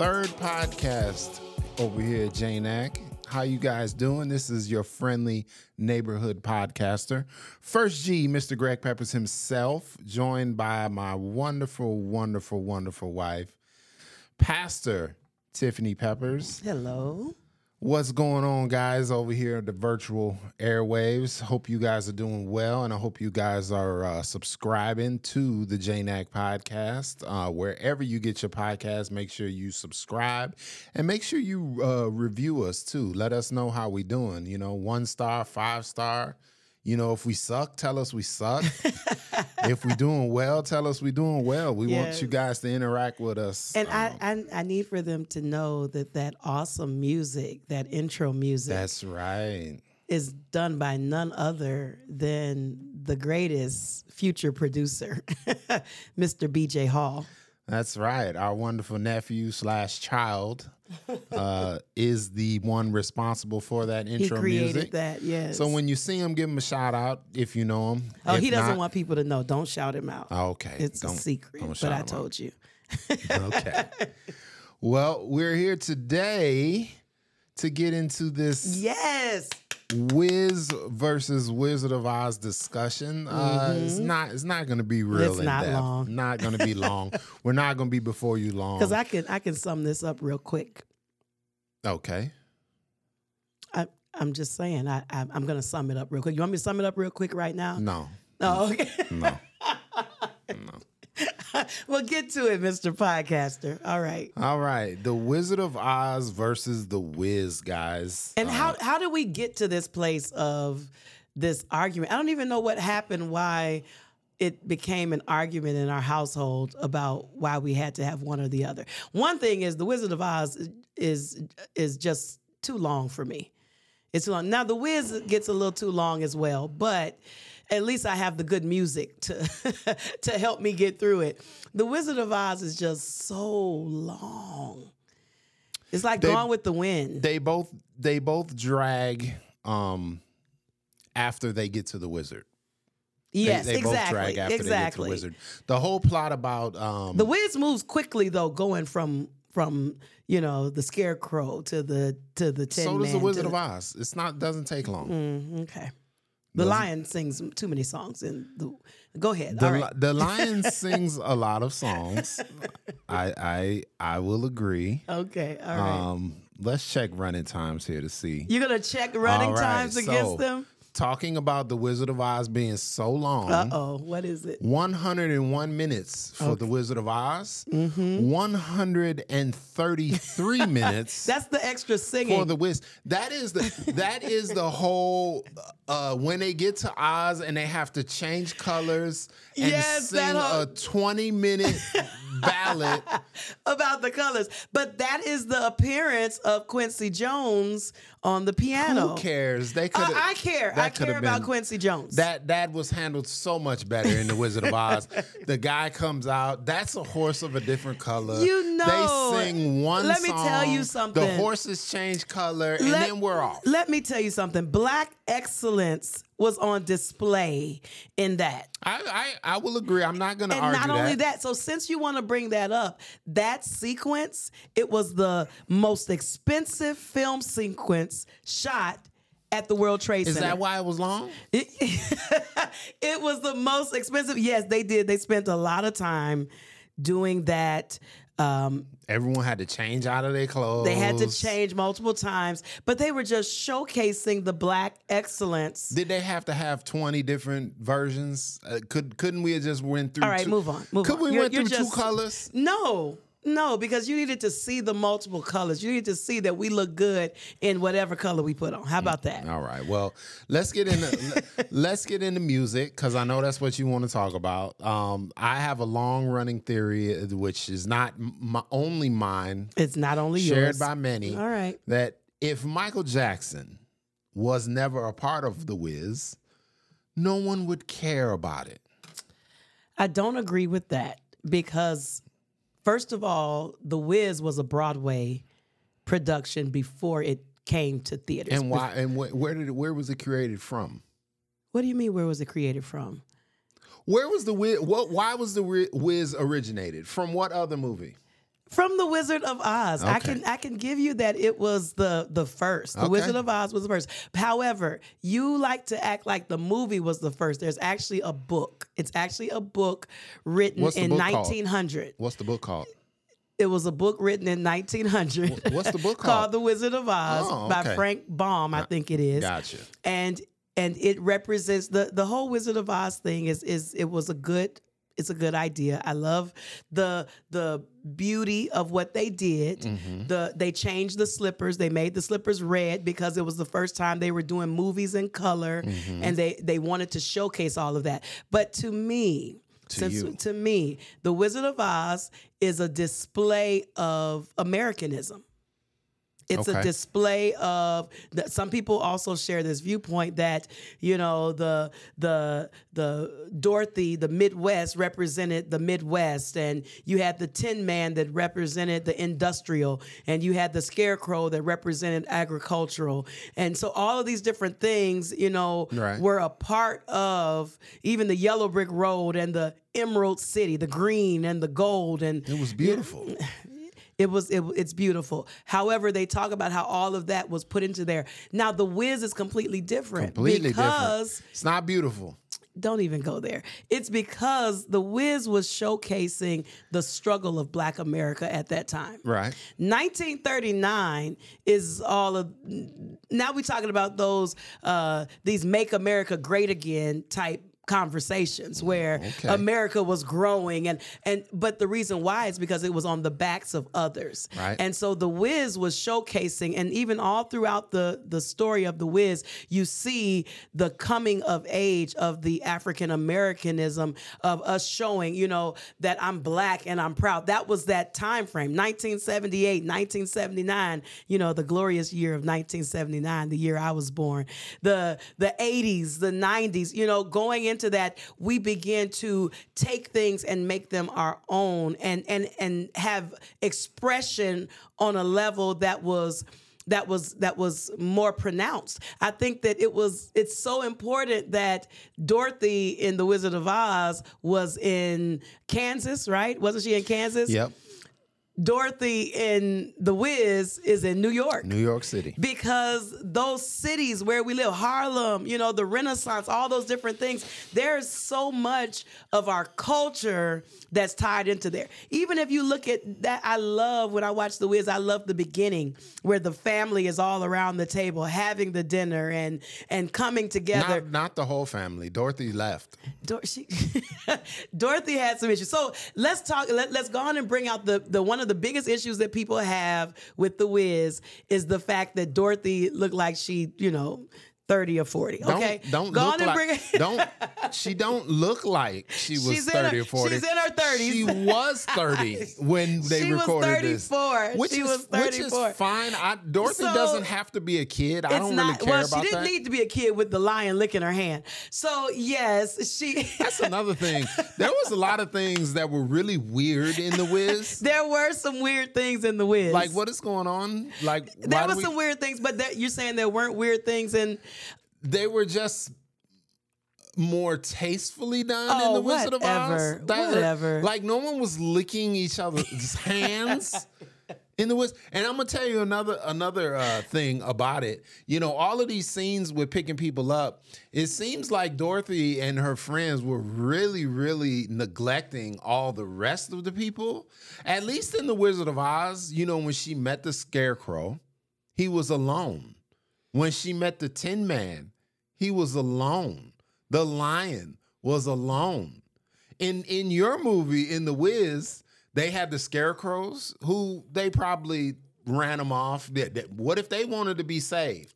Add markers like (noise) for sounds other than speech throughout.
Third podcast over here at JNAC. How you guys doing? This is your friendly neighborhood podcaster. First G, Mr. Greg Peppers himself, joined by my wonderful, wonderful, wonderful wife, Pastor Tiffany Peppers. Hello. What's going on, guys, over here at the virtual airwaves? Hope you guys are doing well, and I hope you guys are uh, subscribing to the JNAC podcast. Uh, wherever you get your podcast, make sure you subscribe and make sure you uh, review us too. Let us know how we're doing. You know, one star, five star. You know, if we suck, tell us we suck. (laughs) if we're doing well, tell us we're doing well. We want you guys to interact with us. And Um, I, I I need for them to know that that awesome music, that intro music, that's right. is done by none other than the greatest future producer, (laughs) Mr. BJ Hall. That's right. Our wonderful nephew slash child (laughs) uh, is the one responsible for that intro He created music. that, yes. So when you see him, give him a shout out if you know him. oh, If he doesn't not- want people to know. Don't shout him out. Oh, okay. it's a secret, but I him out. told you. okay. (laughs) Well, we're here today to get into this Yes. Wiz versus Wizard of Oz discussion. Uh, it's not. It's not going to be real Mm-hmm. It's not depth. long. Not going to be (laughs) long. we're not going to be before you long. Because I can I can sum this up real quick. okay. I, I'm just saying. I, I I'm gonna sum it up real quick. You want me to sum it up real quick right now? No. No. okay. No. (laughs) no. (laughs) well, get to it, Mr. Podcaster. All right. All right, the Wizard of Oz versus the Wiz, guys. And Uh, how how did we get to this place of this argument? I don't even know what happened. Why it became an argument in our household about why we had to have one or the other. One thing is the Wizard of Oz is is, is just too long for me. It's too long. Now the Wiz gets a little too long as well, but at least I have the good music to (laughs) to help me get through it. The Wizard of Oz is just so long. It's like They- Gone with the Wind. they both they both drag um after they get to the wizard. Yes, they, both exactly. drag after exactly. they get to the wizard. The whole plot about um The Wiz moves quickly though, going from from you know the Scarecrow to the to the Tin so does the Wizard of Oz. It's not doesn't take long. Mm, okay. The Lion sings too many songs And the. Go ahead. The, All right. the lion (laughs) sings a lot of songs. I I I will agree. Okay. All right. Um let's check running times here to see. You're gonna check running right, times against so, them. Talking about the Wizard of Oz being so long. Uh oh. What is it? 101 minutes for the Wizard of Oz. Mm-hmm. 133 (laughs) minutes That's the extra singing. for the Wiz. That is the that is the whole uh when they get to Oz and they have to change colors and Yes, sing whole- a 20 minute (laughs) ballad. about the colors, but that is the appearance of Quincy Jones on the piano. Who cares? They could I, I care. I care about Quincy Jones. That that was handled so much better in the Wizard of Oz. (laughs) the guy comes out. That's a horse of a different color. You know- they sing one. Let me tell you something. The horses change color, and Let- then we're off. Let me tell you something. Black excellence was on display in that. I, I I will agree. I'm not going to argue. And not only that, so since you want to bring that up, that sequence, it was the most expensive film sequence shot at the World Trade Center. Is that why it was long? It, (laughs) it was the most expensive. Yes, they did. They spent a lot of time doing that. Um, Everyone had to change out of their clothes. they had to change multiple times, but they were just showcasing the black excellence. Did they have to have 20 different versions? Uh, could couldn't we have just went through? All right, two, move on. Move could on. we You're- went through just- two colors? No, no, because you needed to see the multiple colors. You need to see that we look good in whatever color we put on. How about that? All right. Well, let's get into (laughs) let's get into music because I know that's what you want to talk about. Um, I have a long running theory, which is not my, only mine, It's not only shared yours. by many. All right. That if Michael Jackson was never a part of the Wiz, no one would care about it. I don't agree with that because, first of all, The Wiz was a Broadway production before it came to theaters. And why? And wh- where did it, where was it created from? What do you mean? Where was it created from? Where was the Wiz? What? Why was the Wiz originated? From what other movie? From the Wizard of Oz, I can I can give you that it was the the first. The Okay. Wizard of Oz was the first. However, you like to act like the movie was the first. There's actually a book. It's actually a book written in book called? 1900. What's the book called? It was a book written in 1900. What's the book (laughs) called called? The Wizard of Oz Oh, by. Frank Baum, I think it is. Gotcha. And and it represents the the whole Wizard of Oz thing is is it was a good it's a good idea. I love the the beauty of what they did. Mm-hmm. The they changed the slippers. They made the slippers red because it was the first time they were doing movies in color Mm-hmm. and they they wanted to showcase all of that. But to me, since you. to me, the Wizard of Oz is a display of Americanism. It's a display of that. Some people also share this viewpoint that you know the the the Dorothy, the Midwest represented the Midwest, and you had the Tin Man that represented the industrial, and you had the Scarecrow that represented agricultural, and so all of these different things, you know, Right. were a part of even the Yellow Brick Road and the Emerald City, the green and the gold, and It was beautiful. (laughs) it was it, it's beautiful. However, they talk about how all of that was put into there. Now the Wiz is completely different Completely because different. It's not beautiful. don't even go there. It's because the Wiz was showcasing the struggle of Black America at that time. Right. 1939 is all of now we're talking about those uh these make america great again type conversations where Okay. america was growing and and but the reason why is because it was on the backs of others Right. and so the wiz was showcasing and even all throughout the the story of the wiz you see the coming of age of the african americanism of us showing you know that i'm black and i'm proud that was that time frame 1978 1979 you know the glorious year of 1979 the year i was born the the 80s the 90s you know going into that we begin to take things and make them our own and and and have expression on a level that was that was that was more pronounced. I think that it was it's so important that Dorothy in The Wizard of Oz was in Kansas, right? Wasn't she in Kansas? Yep. Dorothy in The Wiz is in New York New York City. because those cities where we live, Harlem, you know, the Renaissance, all those different things, there's so much of our culture that's tied into there. Even if you look at that, I love when I watch The Wiz, I love the beginning where the family is all around the table having the dinner and and coming together. Not, not the whole family. Dorothy left. Dor- she, (laughs) Dorothy had some issues. So let's talk. Let, let's go on and bring out the the one of the biggest issues that people have with the Wiz is the fact that Dorothy looked like she, you know. 30 or 40. Don't, Okay. Don't go look on and like, bring it. don't she don't look like she (laughs) was She's in her- 30 or 40. she's in her 30s. She was (laughs) 30 when they recorded this. She was recorded this. 34. Which She is was which is 34. fine. I, Dorothy So, doesn't have to be a kid. I don't really care well, about she didn't that. need to be a kid with the lion licking her hand. So, yes, she (laughs) That's another thing. There was a lot of things that were really weird in the Wiz. there were some weird things in the Wiz. Like what is going on? Like There was we- some weird things, but that, you're saying there weren't weird things in they were just more tastefully done in Oh, the Wizard of Oz. That- whatever. Like no one was licking each other's (laughs) hands in the Wizard. And I'm gonna tell you another another uh, thing about it. You know, all of these scenes with picking people up. It seems like Dorothy and her friends were really, really neglecting all the rest of the people. At least in the Wizard of Oz, you know, when she met the Scarecrow, he was alone. When she met the Tin Man, he was alone. The lion was alone. In in your movie, in The Wiz, they had the scarecrows who they probably ran them off. What if they wanted to be saved?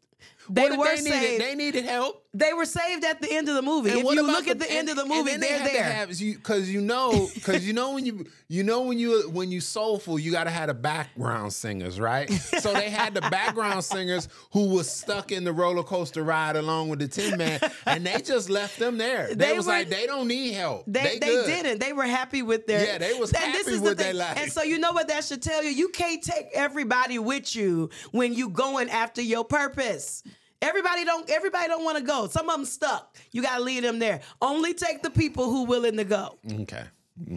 They what were they needed, saved. They needed help. They were saved at the end of the movie. And if you look at the end of the movie, and they're they had there. because you know because you know when you you know when you when you soulful you got to have the background singers right. so they had the background singers who was stuck in the roller coaster ride along with the Tin Man, and they just left them there. They, They was were- like they don't need help. They, they, good. didn't. They were happy with their. Yeah, they was and happy the with their thing. life. And so you know what that should tell you? You can't take everybody with you when you going after your purpose. Everybody don't everybody don't want to go. Some of them stuck. You got to leave them there. Only take the people who willing to go. Okay.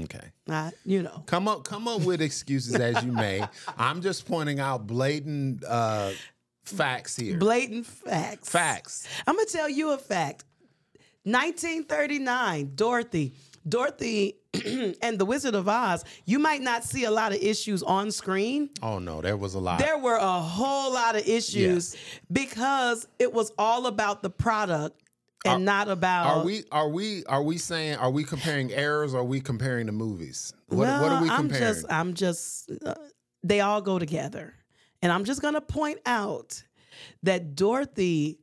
Okay. Uh, you know. Come up come up with excuses as you may. (laughs) I'm just pointing out blatant uh facts here. Blatant facts. facts. I'm gonna tell you a fact. 1939, Dorothy. Dorothy (clears throat) and the Wizard of Oz, you might not see a lot of issues on screen. Oh no, there was a lot. There were a whole lot of issues Yes. because it was all about the product and not about Are we are we are we saying are we comparing errors or are we comparing the movies? What, what are we comparing? I'm just, I'm just, uh, they all go together. And I'm just going to point out that Dorothy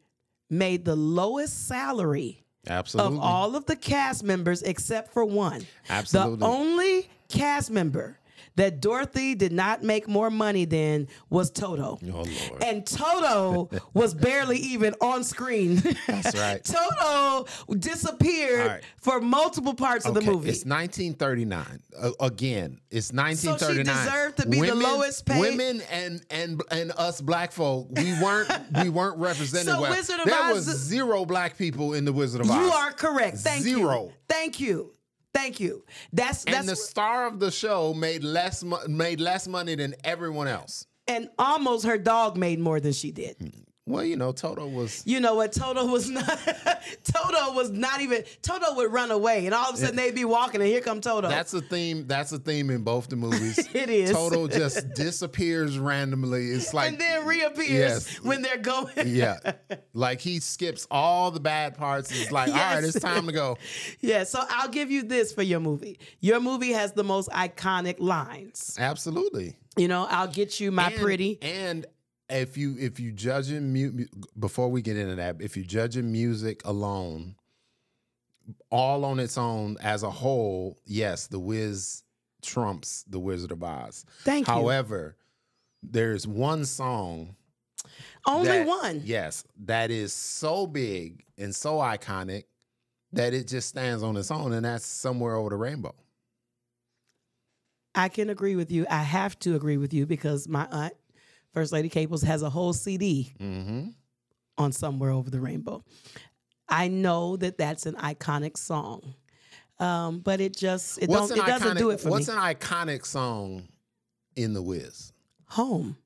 made the lowest salary Absolutely. of all of the cast members except for one. Absolutely. The only cast member that Dorothy did not make more money than was Toto. Oh Lord. And Toto (laughs) was barely even on screen. That's right. (laughs) Toto disappeared right. for multiple parts of the movie. It's 1939. Uh, again, it's 1939. So she deserved to be the lowest paid? Women and and and us black folk, we weren't we (laughs) weren't represented So well. Wizard of there Oz- was zero black people in the Wizard of Oz. You are correct. Thank you. Zero. Thank you. Thank you. That's and that's the star of the show made less mo- made less money than everyone else. and almost her dog made more than she did. Mm-hmm. Well, you know, Toto was You know what? Toto was not. (laughs) Toto was not even. Toto would run away, and all of a sudden they'd be walking, and here come Toto. That's a theme. That's a theme in both the movies. (laughs) It is. Toto just disappears randomly. It's like and then reappears Yes. when they're going. yeah, (laughs) like he skips all the bad parts. It's like, all right, it's time to go. yeah. So I'll give you this for your movie. Your movie has the most iconic lines. Absolutely, You know, I'll get you my and, pretty. And if you if you judging mu- mu- before we get into that, if you judging music alone, all on its own as a whole, yes, The Wiz trumps The Wizard of Oz. Thank you. However, there's one song Only that- one. Yes, that is so big and so iconic that it just stands on its own, and that's somewhere over the rainbow. I can agree with you. I have to agree with you because my aunt, First Lady Caples, has a whole CD Mm-hmm. on Somewhere Over the Rainbow. I know that that's an iconic song, um, but it just it What's don't it doesn't iconic? do it for what's me. What's an iconic song in The Wiz? home.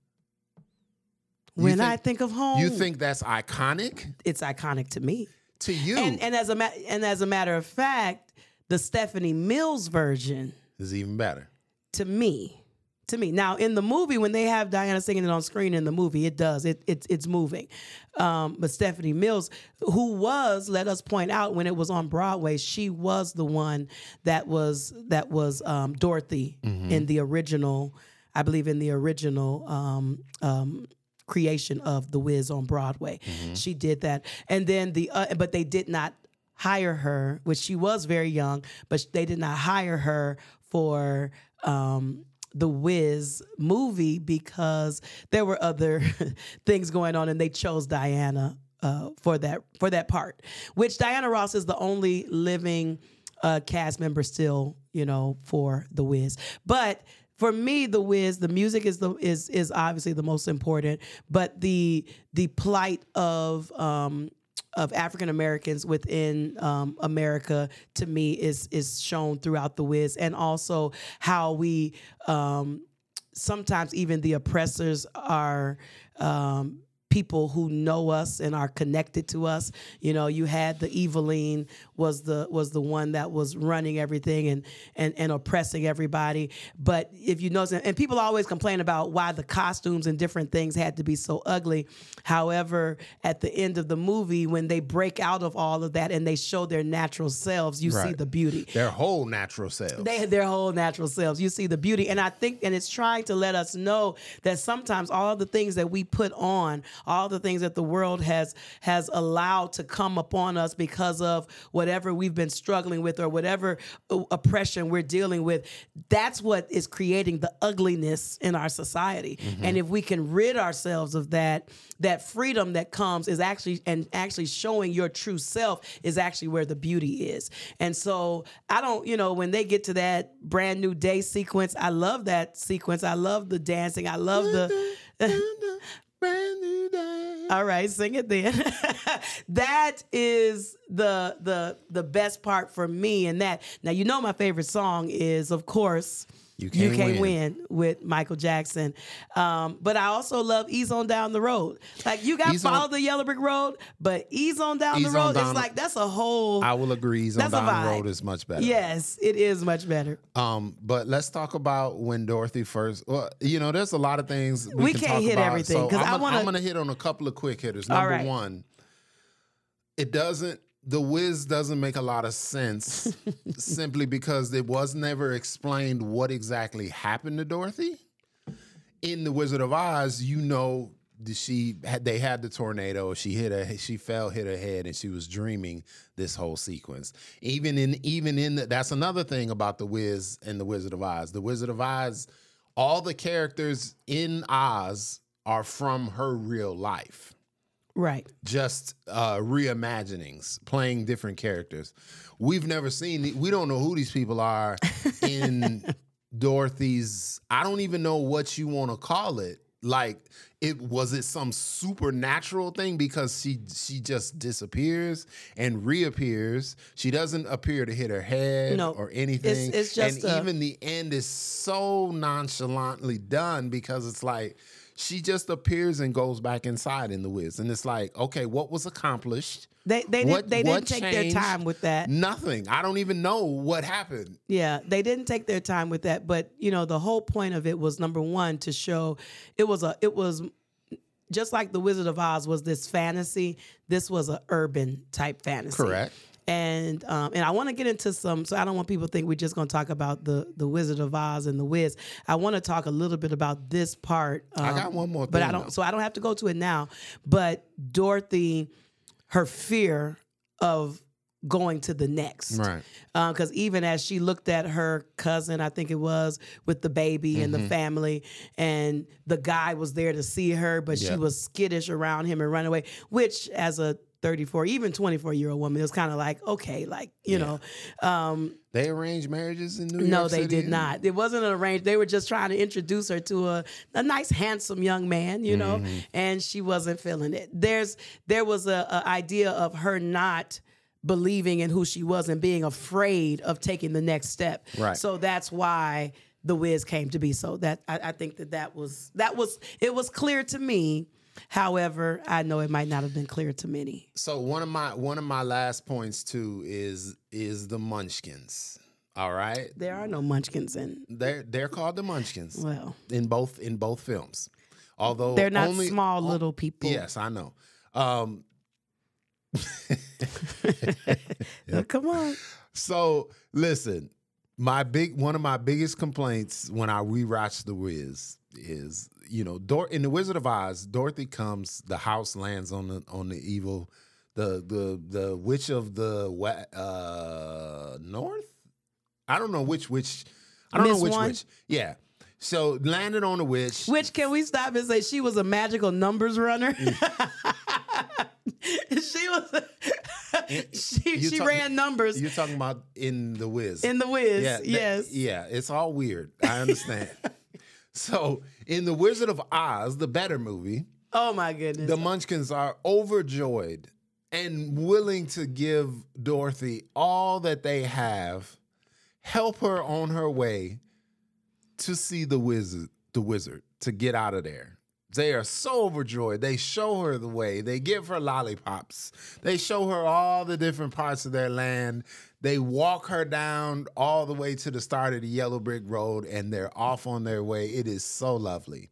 When think- I think of home, You think that's iconic it's iconic to me. to you? And and as a ma- and as a matter of fact, the Stephanie Mills version is even better. to me to me. Now in the movie when they have diana singing it on screen in the movie it does. It, it it's moving. Um, but stephanie mills who was let us point out when it was on broadway she was the one that was that was um, dorothy in the original i believe in the original um, um, creation of the wiz on broadway. She did that. And then the uh, but they did not hire her, which she was very young, but they did not hire her for um, the Wiz movie because there were other (laughs) things going on, and they chose Diana uh, for that for that part. Which Diana Ross is the only living uh, cast member still, you know, for the Wiz, but. For me, the Wiz, the music is the is is obviously the most important, but the the plight of um, of African Americans within um, America to me is is shown throughout the Wiz, and also how we um, sometimes even the oppressors are. Um, people who know us and are connected to us you know you had the Evillene was the was the one that was running everything and and, and oppressing everybody but if you notice and people always complain about why the costumes and different things had to be so ugly however at the end of the movie when they break out of all of that and they show their natural selves you see the beauty Their whole natural selves. they had their whole natural selves. You see the beauty. And I think, and it's trying to let us know that sometimes all the things that we put on, all the things that the world has has allowed to come upon us because of whatever we've been struggling with or whatever uh, oppression we're dealing with, that's what is creating the ugliness in our society. And if we can rid ourselves of that, that freedom that comes is actually and actually showing your true self is actually where the beauty is. And so I don't, you know, when they get to that brand new day sequence, I love that sequence. I love the dancing. I love the (laughs) Brand new day. All right, sing it then. (laughs) that is the the the best part for me and that. Now you know my favorite song is of course You Can't Win. with Michael Jackson. Um, but I also love Ease on Down the Road. Like you got Ease on- follow the yellow brick road, but Ease on Down Ease the on road is like that's a whole I will agree. Ease on down the road is much better. Yes, it is much better. Um, but let's talk about when Dorothy first. Well, you know, there's a lot of things we, We can can't talk hit about. everything, So 'cause I'm I wanna- I'm gonna hit on a couple of quick hitters. Number right. one, it doesn't. The Wiz doesn't make a lot of sense (laughs) simply because it was never explained what exactly happened to Dorothy. In the Wizard of Oz, you know, she had they had the tornado. She hit her. She fell, hit her head, and she was dreaming this whole sequence. Even in even in the, that's another thing about the Wiz and the Wizard of Oz. The Wizard of Oz, all the characters in Oz are from her real life Right. just uh, reimaginings, playing different characters. We've never seen. We don't know who these people are (laughs) in Dorothy's. I don't even know what you want to call it. Like, it was it some supernatural thing because she she just disappears and reappears. She doesn't appear to hit her head No, or anything. it's just and a- even the end is so nonchalantly done because it's like she just appears and goes back inside in the Wiz, and it's like, okay, what was accomplished? They they What- didn't they didn't take their time with that. Nothing. I don't even know what happened. Yeah, they didn't take their time with that, but you know, the whole point of it was number one to show it was a it was just like the Wizard of Oz was this fantasy. This was a urban type fantasy. Correct. And um, and I want to get into some. So I don't want people to think we're just going to talk about the the Wizard of Oz and the Wiz. I want to talk a little bit about this part. I um, got one more but I don't. So I don't have to go to it now. But Dorothy, her fear of going to the next, Right. because even as she looked at her cousin, I think it was with the baby and Mm-hmm. the family, and the guy was there to see her, but she was skittish around him and run away. Which, as a 34, even 24 year old woman, it was kind of like, okay, like you know, um, They arranged marriages in New York. no, they City? did not. It wasn't an arranged. They were just trying to introduce her to a, a nice, handsome young man, you know, Mm-hmm. and she wasn't feeling it. There's there was a, a idea of her not believing in who she was and being afraid of taking the next step. Right. So that's why the Wiz came to be. So that I, I think that that was that was it was clear to me. However, I know it might not have been clear to many. So one of my one of my last points too is is the Munchkins. All right, There are no munchkins in. they're they're called the Munchkins Well, in both in both films. Although they're not only, small little people. Yes, I know. Um, (laughs) Uh, Come on. So listen, my big one of my biggest complaints when I rewatch The Wiz is, you know, Dor- in The Wizard of Oz, Dorothy comes, the house lands on the on the evil, the the the witch of the uh north. I don't know which witch. I don't Miss know which One? witch. Yeah. So landed on the witch. Which can we stop and say she was a magical numbers runner? (laughs) she was. (laughs) she she ran numbers You're talking about in the Wiz. in the Wiz. Yeah, that- yes. yeah, it's all weird. I understand. (laughs) so, in The Wizard of Oz, the better movie, Oh my goodness. the Munchkins are overjoyed and willing to give Dorothy all that they have, help her on her way to see the wizard, the wizard, to get out of there. They are so overjoyed. They show her the way. They give her lollipops. They show her all the different parts of their land. They walk her down all the way to the start of the yellow brick road and they're off on their way. It is so lovely.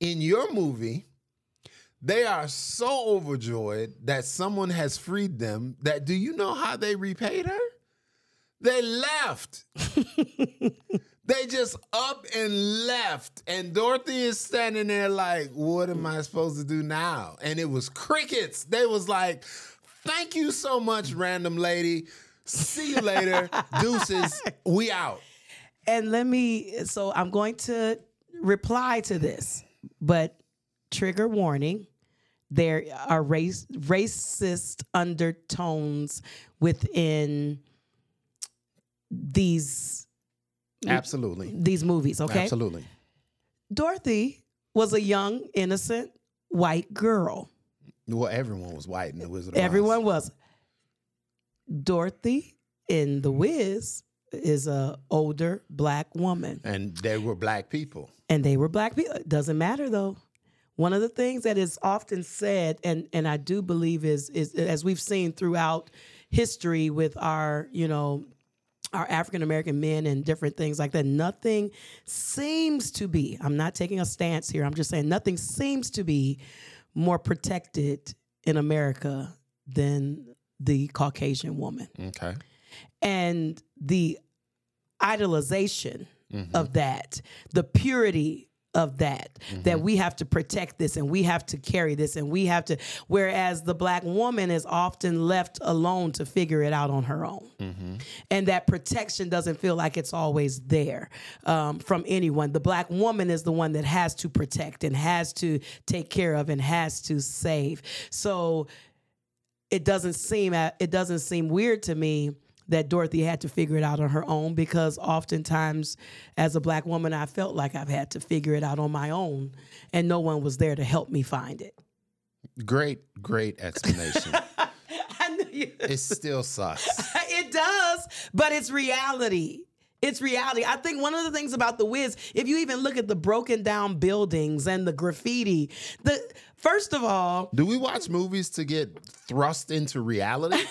In your movie, they are so overjoyed that someone has freed them that do you know how they repaid her? They left. (laughs) they just up and left. And Dorothy is standing there like, what am I supposed to do now? And it was crickets. They was like, thank you so much, random lady. See you later. (laughs) Deuces. We out. and let me. So I'm going to reply to this, but trigger warning. There are race racist undertones within these Absolutely. these movies. Okay. Absolutely. Dorothy was a young, innocent white girl. Well, everyone was white in the Wizard of Oz. Everyone was. Dorothy in The Wiz is a older black woman, and they were black people. and they were black people. It doesn't matter though. One of the things that is often said, and and I do believe is is as we've seen throughout history with our you know our African American men and different things like that. Nothing seems to be. I'm not taking a stance here. I'm just saying nothing seems to be more protected in America than the Caucasian woman Okay. and the idolization mm-hmm. of that, the purity of that, that mm-hmm. we have to protect this and we have to carry this and we have to, whereas the black woman is often left alone to figure it out on her own. Mm-hmm. And that protection doesn't feel like it's always there um, from anyone. The black woman is the one that has to protect and has to take care of and has to save. So, it doesn't seem uh, it doesn't seem weird to me that Dorothy had to figure it out on her own because oftentimes as a black woman I felt like I've had to figure it out on my own and no one was there to help me find it. Great, great explanation. (laughs) I you. (laughs) it still sucks. (laughs) it does, but it's reality. It's reality. I think one of the things about the Wiz, if you even look at the broken down buildings and the graffiti, the first of all, Do we watch movies to get thrust into reality?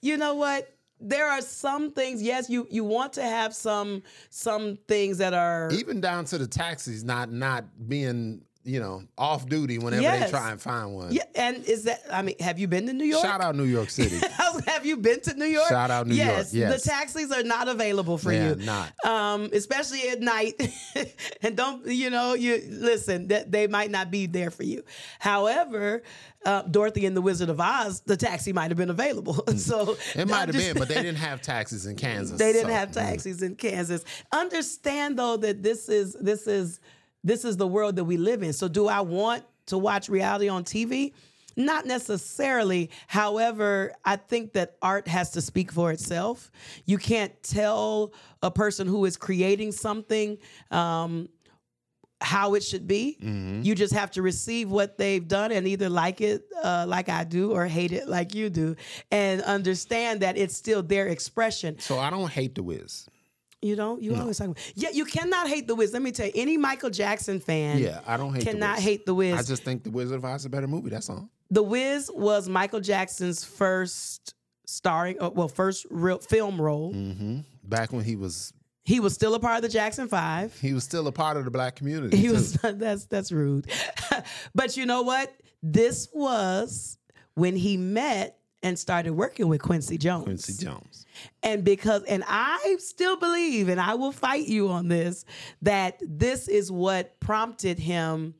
you know what? There are some things. Yes, you you want to have some some things that are Even down to the taxis not not being, you know, off duty whenever Yes. they try and find one. yeah. And is that? I mean, have you been to New York? Shout out New York City. (laughs) have you been to New York? Shout out New York, yes, yes. the taxis are not available for Yeah, you. not. Um, especially at night. (laughs) and don't you know? You listen. That they might not be there for you. However, uh, Dorothy and the Wizard of Oz, the taxi might have been available. (laughs) so Mm. It might have been, but they didn't have taxis in Kansas. They didn't so, have mm. taxis in Kansas. Understand though that this is this is this is the world that we live in. So do I want to watch reality on TV? Not necessarily. However, I think that art has to speak for itself. You can't tell a person who is creating something um, how it should be. You just have to receive what they've done and either like it uh, like I do or hate it like you do, and understand that it's still their expression. So I don't hate the Wiz. You know, you always talk. About, yeah, you cannot hate the Wiz. Let me tell you, any Michael Jackson fan, Yeah, I don't hate cannot the Wiz. hate the Wiz. I just think the Wizard of Oz is a better movie. That's all. the Wiz was Michael Jackson's first starring, uh, well, first real film role. hmm Back when he was He was still a part of the Jackson Five. he was still a part of the black community. He too. was (laughs) that's that's rude. (laughs) but you know what? This was when he met and started working with Quincy Jones. Quincy Jones. And because and I still believe and I will fight you on this that this is what prompted him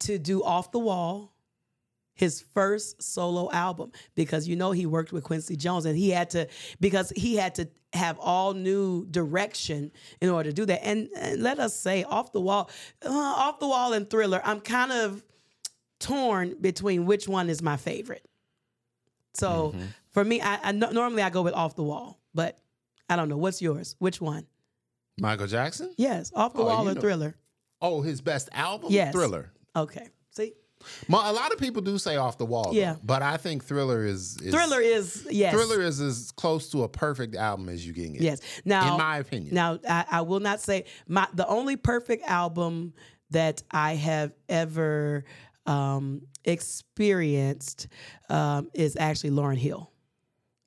to do Off the Wall his first solo album because you know he worked with Quincy Jones and he had to because he had to have all new direction in order to do that and, and let us say off the wall uh, off the wall and thriller I'm kind of torn between which one is my favorite so for me I, I no- normally I go with off the wall but I don't know what's yours which one Michael Jackson? yes off the Oh, wall or know- thriller Oh, his best album? Yes. Thriller. okay see Mo- A lot of people do say off the wall. though, Yeah. but I think Thriller is, is thriller is yes Thriller is as close to a perfect album as you can get. Yes. Now, in my opinion. Now, I, I will not say my the only perfect album that I have ever um, experienced um, is actually Lauryn Hill.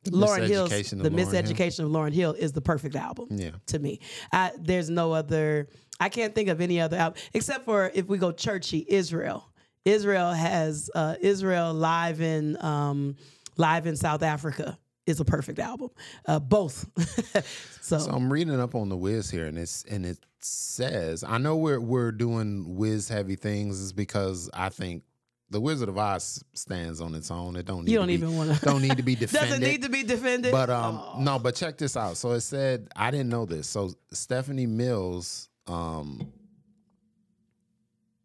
Lauryn Hill's Miseducation the Lauryn Hill. Of Lauryn Hill is the perfect album. Yeah. To me, I, there's no other. I can't think of any other album except for if we go churchy, Israel. Israel has uh, Israel live in um, live in South Africa is a perfect album. Uh, both. (laughs) so, So I'm reading up on the Wiz here, and it's and it says I know we're we're doing Wiz heavy things is because I think the Wizard of Oz stands on its own. It don't need You don't be- even wanna- don't need to be defended. (laughs) doesn't need to be defended. But um no, but check this out. So it said I didn't know this. So Stephanie Mills um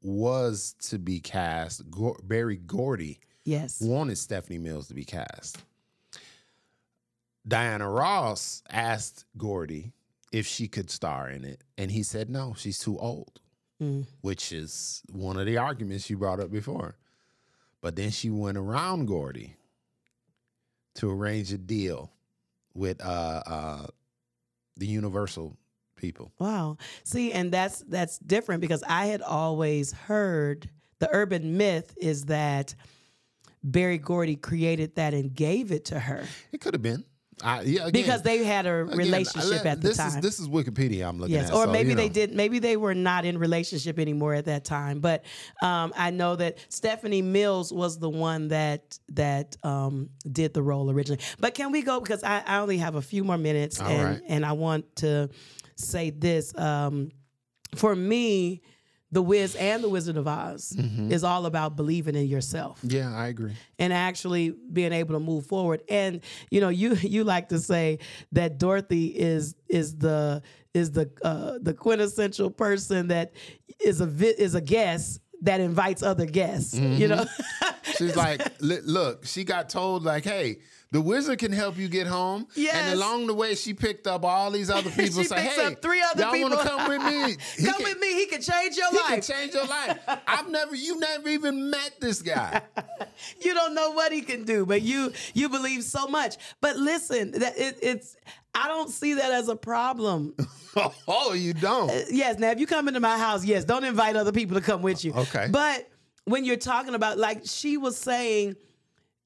was to be cast. Go- Berry Gordy yes. wanted Stephanie Mills to be cast. Diana Ross asked Gordy if she could star in it, and he said no, she's too old, Mm. which is one of the arguments you brought up before. But then she went around Gordy to arrange a deal with uh, uh, the Universal people. Wow. See, and that's that's different because I had always heard the urban myth is that Berry Gordy created that and gave it to her It could have been. I, yeah, again, because they had a again, relationship I- at the this time. Is, this is Wikipedia I'm looking at. Yes, at. or so, maybe you they did. Maybe they were not in relationship anymore at that time. But um, I know that Stephanie Mills was the one that that um, did the role originally. But can we go because I, I only have a few more minutes, All and right. and I want to say this. Um, for me, The Wiz and The Wizard of Oz Mm-hmm. is all about believing in yourself Yeah, I agree. and actually being able to move forward. And you know, you you like to say that Dorothy is is the is the uh, the quintessential person that is a vi- is a guest that invites other guests. You know, She's (laughs) like, look, she got told like, hey, the wizard can help you get home. Yes. And along the way, she picked up all these other (laughs) people. She say, picks hey, up three other y'all want people. to come with me? (laughs) Come can- with me. He can change your He can life. change your life. (laughs) I've never, You've never even met this guy. you don't know what he can do, but you you believe so much. But listen, that it, it's I don't see that as a problem. oh, you don't. Uh, yes. Now, if you come into my house, yes, don't invite other people to come with you. Okay. But when you're talking about, like she was saying,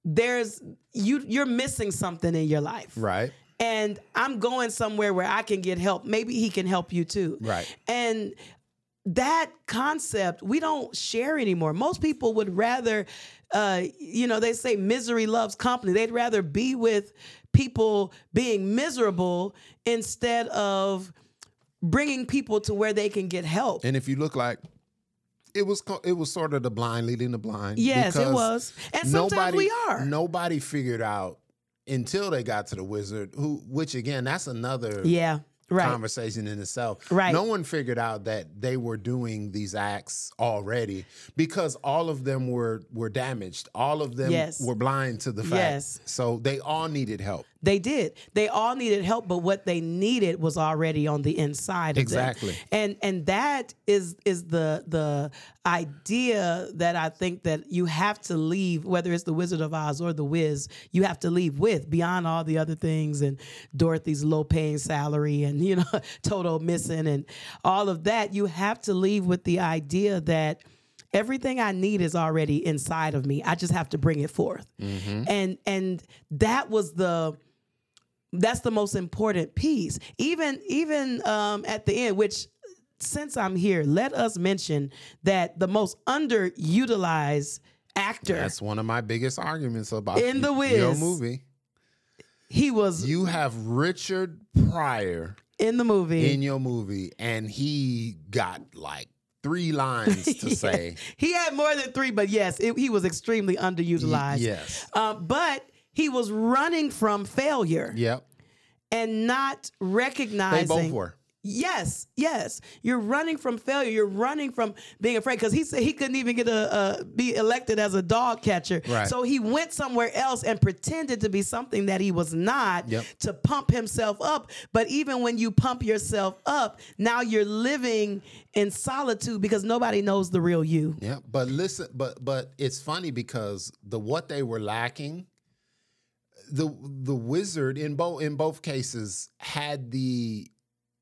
there's you you're missing something in your life, Right. And I'm going somewhere where I can get help. Maybe he can help you too, Right. And that concept we don't share anymore. Most people would rather, uh, you know, they say misery loves company. They'd rather be with people being miserable instead of bringing people to where they can get help. And if you look like, it was it was sort of the blind leading the blind. Yes, it was. And sometimes we are. Nobody figured out until they got to the wizard, who which again, that's another yeah, right. conversation in itself. Right. No one figured out that they were doing these acts already because all of them were were damaged. All of them Yes. were blind to the fact. Yes. So they all needed help. They did. They all needed help, but what they needed was already on the inside of them. Exactly. And and that is is the the idea that I think that you have to leave, whether it's the Wizard of Oz or the Wiz, you have to leave with beyond all the other things and Dorothy's low paying salary and you know (laughs) Toto missing and all of that. You have to leave with the idea that everything I need is already inside of me. I just have to bring it forth. Mm-hmm. And and that was the that's the most important piece. Even even um, at the end, which since I'm here, let us mention that the most underutilized actor That's one of my biggest arguments about In The y- your movie. he was You have Richard Pryor in the movie. in your movie, and he got like three lines to (laughs) say. he had more than three, but yes, it, he was extremely underutilized. Yes. Um, but he was running from failure Yep. and not recognizing. They both were. Yes, yes. You're running from failure. You're running from being afraid because he said he couldn't even get a, a be elected as a dog catcher. Right. So he went somewhere else and pretended to be something that he was not Yep. to pump himself up. But even when you pump yourself up, now you're living in solitude because nobody knows the real you. Yeah, but listen, but but it's funny because the what they were lacking, the the wizard in both in both cases had the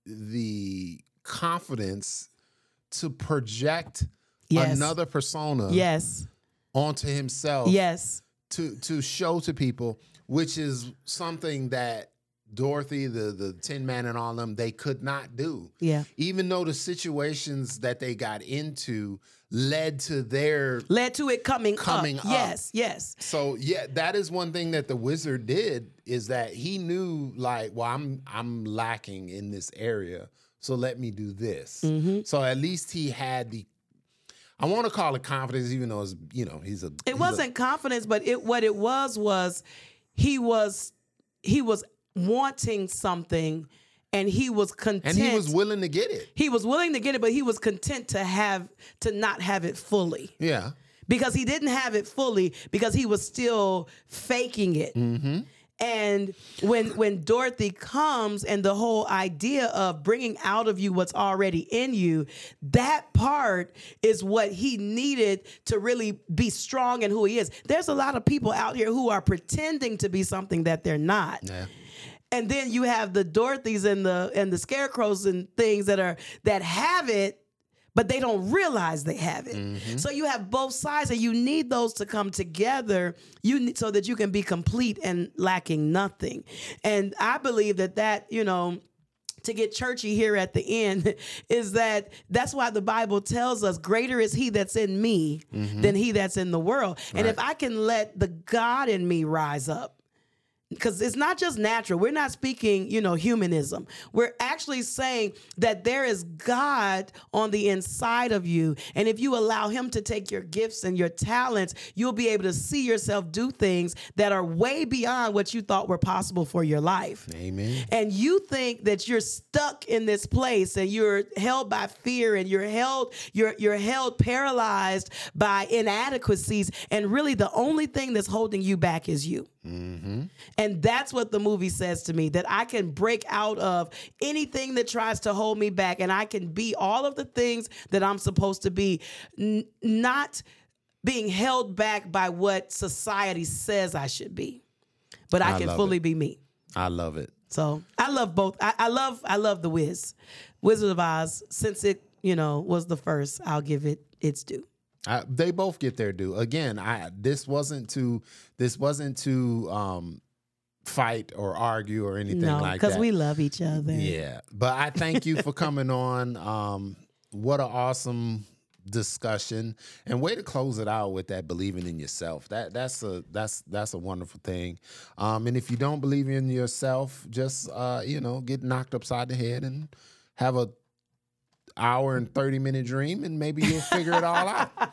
the confidence to project Yes. another persona Yes. onto himself Yes. to to show to people, which is something that Dorothy, the the Tin Man, and all them they could not do. Yeah. Even though the situations that they got into led to their Led to it coming, Coming up. up. Yes. Yes. so yeah, that is one thing that the wizard did is that he knew like, well, I'm I'm lacking in this area, so let me do this. Mm-hmm. So at least he had the I want to call it confidence, even though it's you know he's a it he's wasn't confidence but it what it was was he was he was wanting something and he was content and he was willing to get it. he was willing to get it but he was content to have to not have it fully Yeah. because he didn't have it fully because he was still faking it Mm-hmm. And when when Dorothy comes and the whole idea of bringing out of you what's already in you, that part is what he needed to really be strong in who he is. There's a lot of people out here who are pretending to be something that they're not. Yeah. And then you have the Dorothys and the and the scarecrows and things that are that have it but they don't realize they have it. Mm-hmm. So you have both sides, and you need those to come together. You need, so that you can be complete and lacking nothing. And I believe that that you know to get churchy here at the end (laughs) is that that's why the Bible tells us greater is he that's in me mm-hmm. than he that's in the world. And right. if I can let the God in me rise up, because it's not just natural. We're not speaking, you know, humanism. We're actually saying that there is God on the inside of you. And if you allow Him to take your gifts and your talents, you'll be able to see yourself do things that are way beyond what you thought were possible for your life. Amen. And you think that you're stuck in this place and you're held by fear and you're held, you're, you're held paralyzed by inadequacies. And really, the only thing that's holding you back is you. Mm-hmm. And that's what the movie says to me that I can break out of anything that tries to hold me back and I can be all of the things that I'm supposed to be, n- not being held back by what society says I should be, but I, I can fully it. be me. I love it. So I love both. I, I love I love the Wiz, Wizard of Oz. Since it you know was the first, I'll give it its due. I, they both get their due. Again, I this wasn't to this wasn't to um, fight or argue or anything no, like that. Because we love each other. Yeah, but I thank you for coming (laughs) on. Um, what an awesome discussion and way to close it out with that believing in yourself that that's a that's that's a wonderful thing um and if you don't believe in yourself just uh you know get knocked upside the head and have a hour and 30 minute dream and maybe you'll figure it all out. (laughs)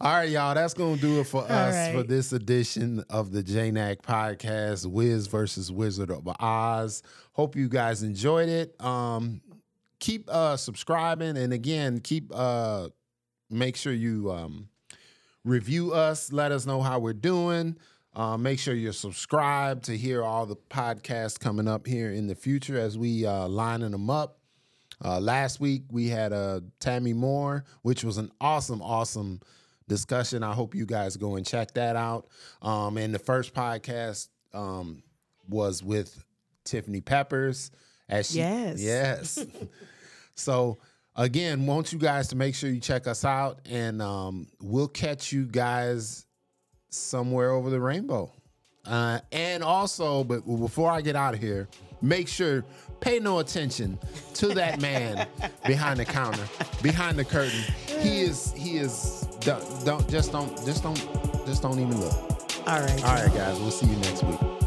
all right, y'all. That's going to do it for us right. for this edition of the JNAC podcast, Wiz versus Wizard of Oz. Hope you guys enjoyed it. Um, keep uh, subscribing. And again, keep uh, make sure you um, review us. Let us know how we're doing. Uh, make sure you're subscribed to hear all the podcasts coming up here in the future as we uh, lining them up. Uh, last week we had uh, Tammy Moore, which was an awesome, awesome discussion. I hope you guys go and check that out. Um, and the first podcast um, was with Tiffany Peppers. As she, yes, yes. (laughs) so again, want you guys to make sure you check us out, and um, we'll catch you guys somewhere over the rainbow. Uh, and also, but before I get out of here, make sure pay no attention to that (laughs) man behind the counter, behind the curtain. He is he is don't, don't just don't just don't just don't even look. All right. All right, guys. We'll see you next week.